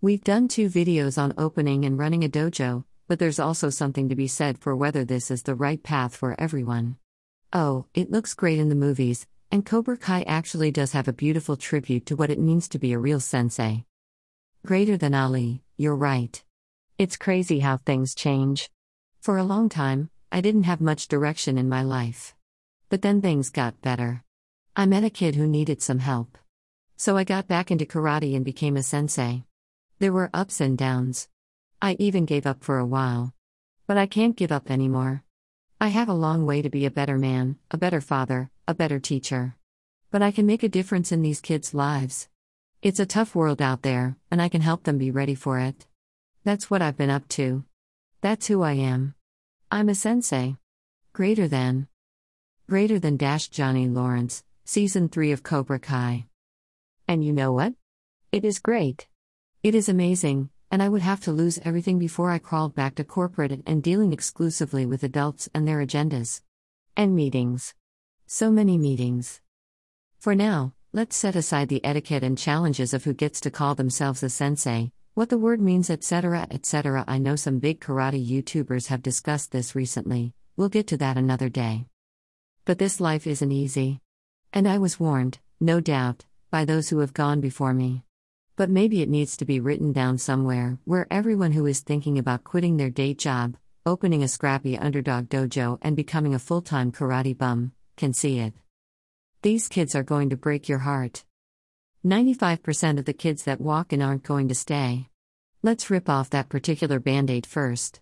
We've done two videos on opening and running a dojo, but there's also something to be said for whether this is the right path for everyone. Oh, it looks great in the movies, and Cobra Kai actually does have a beautiful tribute to what it means to be a real sensei. Greater than Ali, you're right. It's crazy how things change. For a long time, I didn't have much direction in my life. But then things got better. I met a kid who needed some help. So I got back into karate and became a sensei. There were ups and downs. I even gave up for a while. But I can't give up anymore. I have a long way to be a better man, a better father, a better teacher. But I can make a difference in these kids' lives. It's a tough world out there, and I can help them be ready for it. That's what I've been up to. That's who I am. I'm a sensei. Greater than. Greater than Dash Johnny Lawrence, Season 3 of Cobra Kai. And you know what? It is great. It is amazing, and I would have to lose everything before I crawled back to corporate and dealing exclusively with adults and their agendas. And meetings. So many meetings. For now, let's set aside the etiquette and challenges of who gets to call themselves a sensei, what the word means, etc., etc. I know some big karate YouTubers have discussed this recently, we'll get to that another day. But this life isn't easy. And I was warned, no doubt, by those who have gone before me. But maybe it needs to be written down somewhere where everyone who is thinking about quitting their day job, opening a scrappy underdog dojo, and becoming a full time karate bum can see it. These kids are going to break your heart. 95% of the kids that walk in aren't going to stay. Let's rip off that particular band aid first.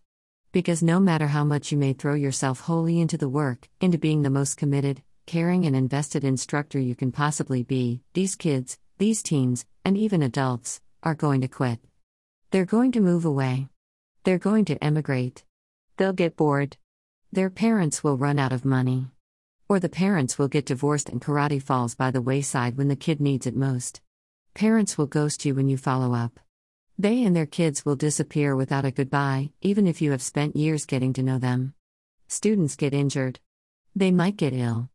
Because no matter how much you may throw yourself wholly into the work, into being the most committed, caring, and invested instructor you can possibly be, these kids, these teens, and even adults, are going to quit. They're going to move away. They're going to emigrate. They'll get bored. Their parents will run out of money. Or the parents will get divorced and karate falls by the wayside when the kid needs it most. Parents will ghost you when you follow up. They and their kids will disappear without a goodbye, even if you have spent years getting to know them. Students get injured. They might get ill.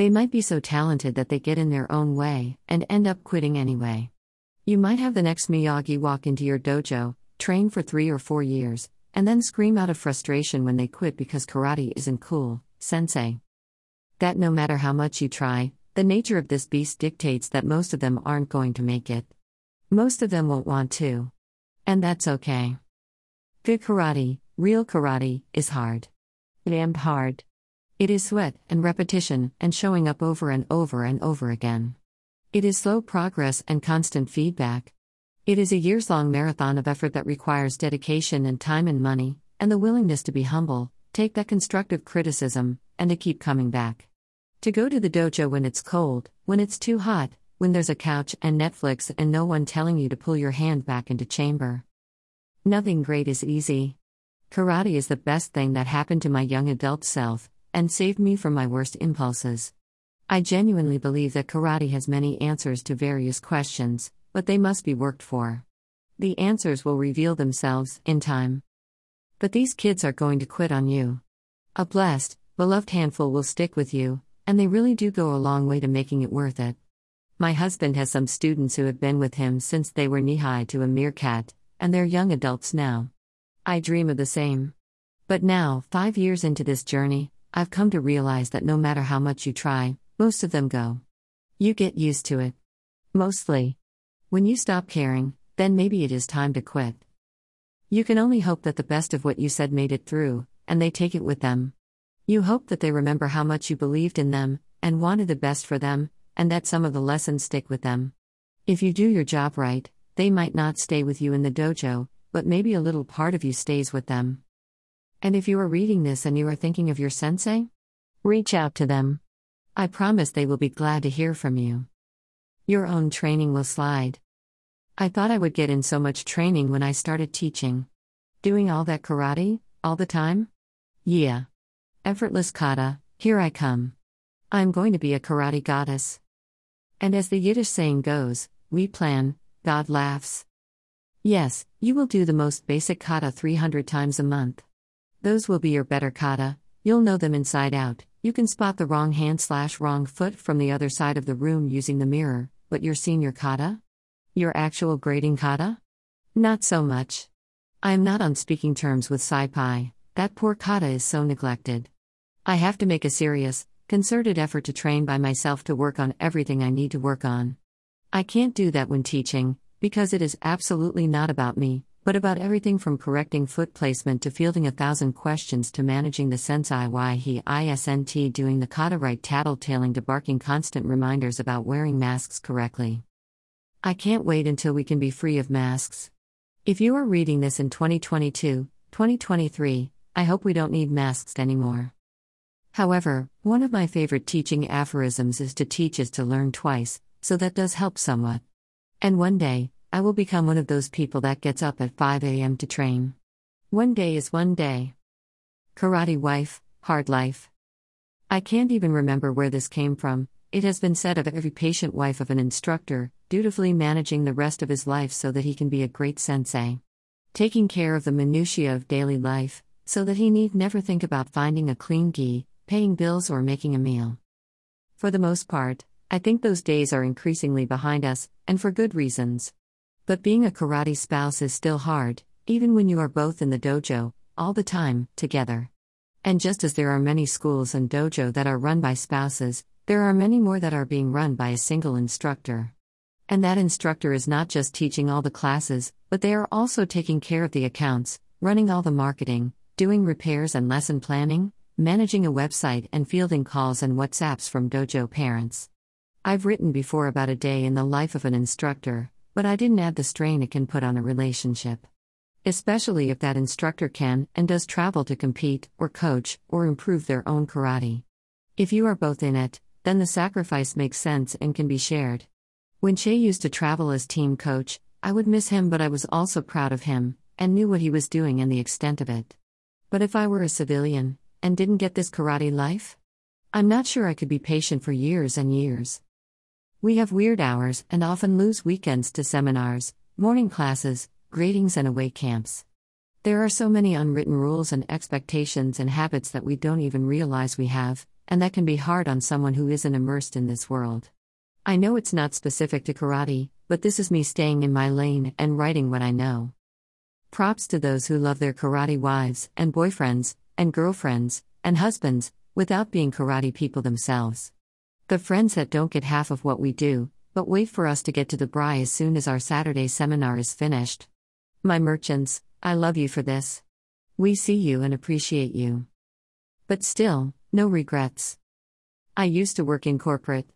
They might be so talented that they get in their own way and end up quitting anyway. You might have the next Miyagi walk into your dojo, train for three or four years, and then scream out of frustration when they quit because karate isn't cool, sensei that no matter how much you try, the nature of this beast dictates that most of them aren't going to make it. Most of them won't want to. And that's okay. Good karate, real karate, is hard. Damned hard. It is sweat and repetition and showing up over and over and over again. It is slow progress and constant feedback. It is a years long marathon of effort that requires dedication and time and money, and the willingness to be humble, take that constructive criticism, and to keep coming back. To go to the dojo when it's cold, when it's too hot, when there's a couch and Netflix and no one telling you to pull your hand back into chamber. Nothing great is easy. Karate is the best thing that happened to my young adult self, and saved me from my worst impulses. I genuinely believe that karate has many answers to various questions, but they must be worked for. The answers will reveal themselves in time. But these kids are going to quit on you. A blessed, beloved handful will stick with you, and they really do go a long way to making it worth it. My husband has some students who have been with him since they were knee high to a meerkat, and they're young adults now. I dream of the same. But now, five years into this journey, I've come to realize that no matter how much you try, most of them go. You get used to it. Mostly. When you stop caring, then maybe it is time to quit. You can only hope that the best of what you said made it through, and they take it with them. You hope that they remember how much you believed in them and wanted the best for them, and that some of the lessons stick with them. If you do your job right, they might not stay with you in the dojo, but maybe a little part of you stays with them. And if you are reading this and you are thinking of your sensei, reach out to them. I promise they will be glad to hear from you. Your own training will slide. I thought I would get in so much training when I started teaching. Doing all that karate, all the time? Yeah. Effortless kata, here I come. I'm going to be a karate goddess. And as the Yiddish saying goes, we plan, God laughs. Yes, you will do the most basic kata 300 times a month. Those will be your better kata, you'll know them inside out. You can spot the wrong hand slash wrong foot from the other side of the room using the mirror, but your senior kata? Your actual grading kata? Not so much. I am not on speaking terms with Seipai, that poor kata is so neglected. I have to make a serious, concerted effort to train by myself to work on everything I need to work on. I can't do that when teaching, because it is absolutely not about me, but about everything from correcting foot placement to fielding a thousand questions to managing the sensei why he isnt doing the kata right tattletaling to barking constant reminders about wearing masks correctly. I can't wait until we can be free of masks. If you are reading this in 2022, 2023, I hope we don't need masks anymore. However, one of my favorite teaching aphorisms is to teach is to learn twice, so that does help somewhat. And one day, I will become one of those people that gets up at 5 a.m. to train. One day is one day. Karate wife, hard life. I can't even remember where this came from. It has been said of every patient wife of an instructor, dutifully managing the rest of his life so that he can be a great sensei. Taking care of the minutiae of daily life, so that he need never think about finding a clean gi, paying bills, or making a meal. For the most part, I think those days are increasingly behind us, and for good reasons. But being a karate spouse is still hard, even when you are both in the dojo, all the time, together. And just as there are many schools and dojo that are run by spouses, there are many more that are being run by a single instructor. And that instructor is not just teaching all the classes, but they are also taking care of the accounts, running all the marketing, doing repairs and lesson planning, managing a website, and fielding calls and WhatsApps from dojo parents. I've written before about a day in the life of an instructor, but I didn't add the strain it can put on a relationship. Especially if that instructor can and does travel to compete, or coach, or improve their own karate. If you are both in it, then the sacrifice makes sense and can be shared. When Che used to travel as team coach, I would miss him, but I was also proud of him, and knew what he was doing and the extent of it. But if I were a civilian, and didn't get this karate life? I'm not sure I could be patient for years and years. We have weird hours and often lose weekends to seminars, morning classes, gradings, and away camps. There are so many unwritten rules and expectations and habits that we don't even realize we have, and that can be hard on someone who isn't immersed in this world. I know it's not specific to karate, but this is me staying in my lane and writing what I know. Props to those who love their karate wives and boyfriends, and girlfriends, and husbands, without being karate people themselves. The friends that don't get half of what we do, but wait for us to get to the braai as soon as our Saturday seminar is finished. My merchants, I love you for this. We see you and appreciate you. But still, no regrets. I used to work in corporate.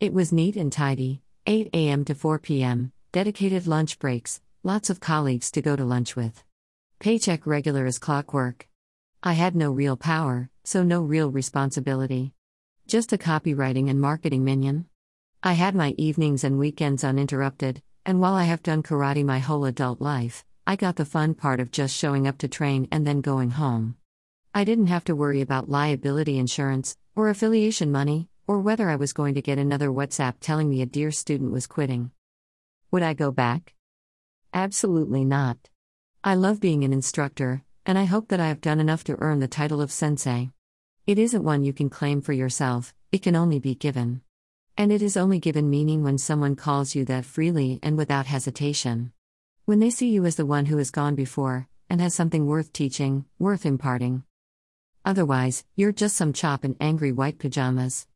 It was neat and tidy 8 a.m. to 4 p.m., dedicated lunch breaks, lots of colleagues to go to lunch with. Paycheck regular as clockwork. I had no real power, so no real responsibility. Just a copywriting and marketing minion. I had my evenings and weekends uninterrupted, and while I have done karate my whole adult life, I got the fun part of just showing up to train and then going home. I didn't have to worry about liability insurance, or affiliation money, or whether I was going to get another WhatsApp telling me a dear student was quitting. Would I go back? Absolutely not. I love being an instructor, and I hope that I have done enough to earn the title of sensei. It isn't one you can claim for yourself, it can only be given. And it is only given meaning when someone calls you that freely and without hesitation. When they see you as the one who has gone before, and has something worth teaching, worth imparting. Otherwise, you're just some chop in angry white pajamas.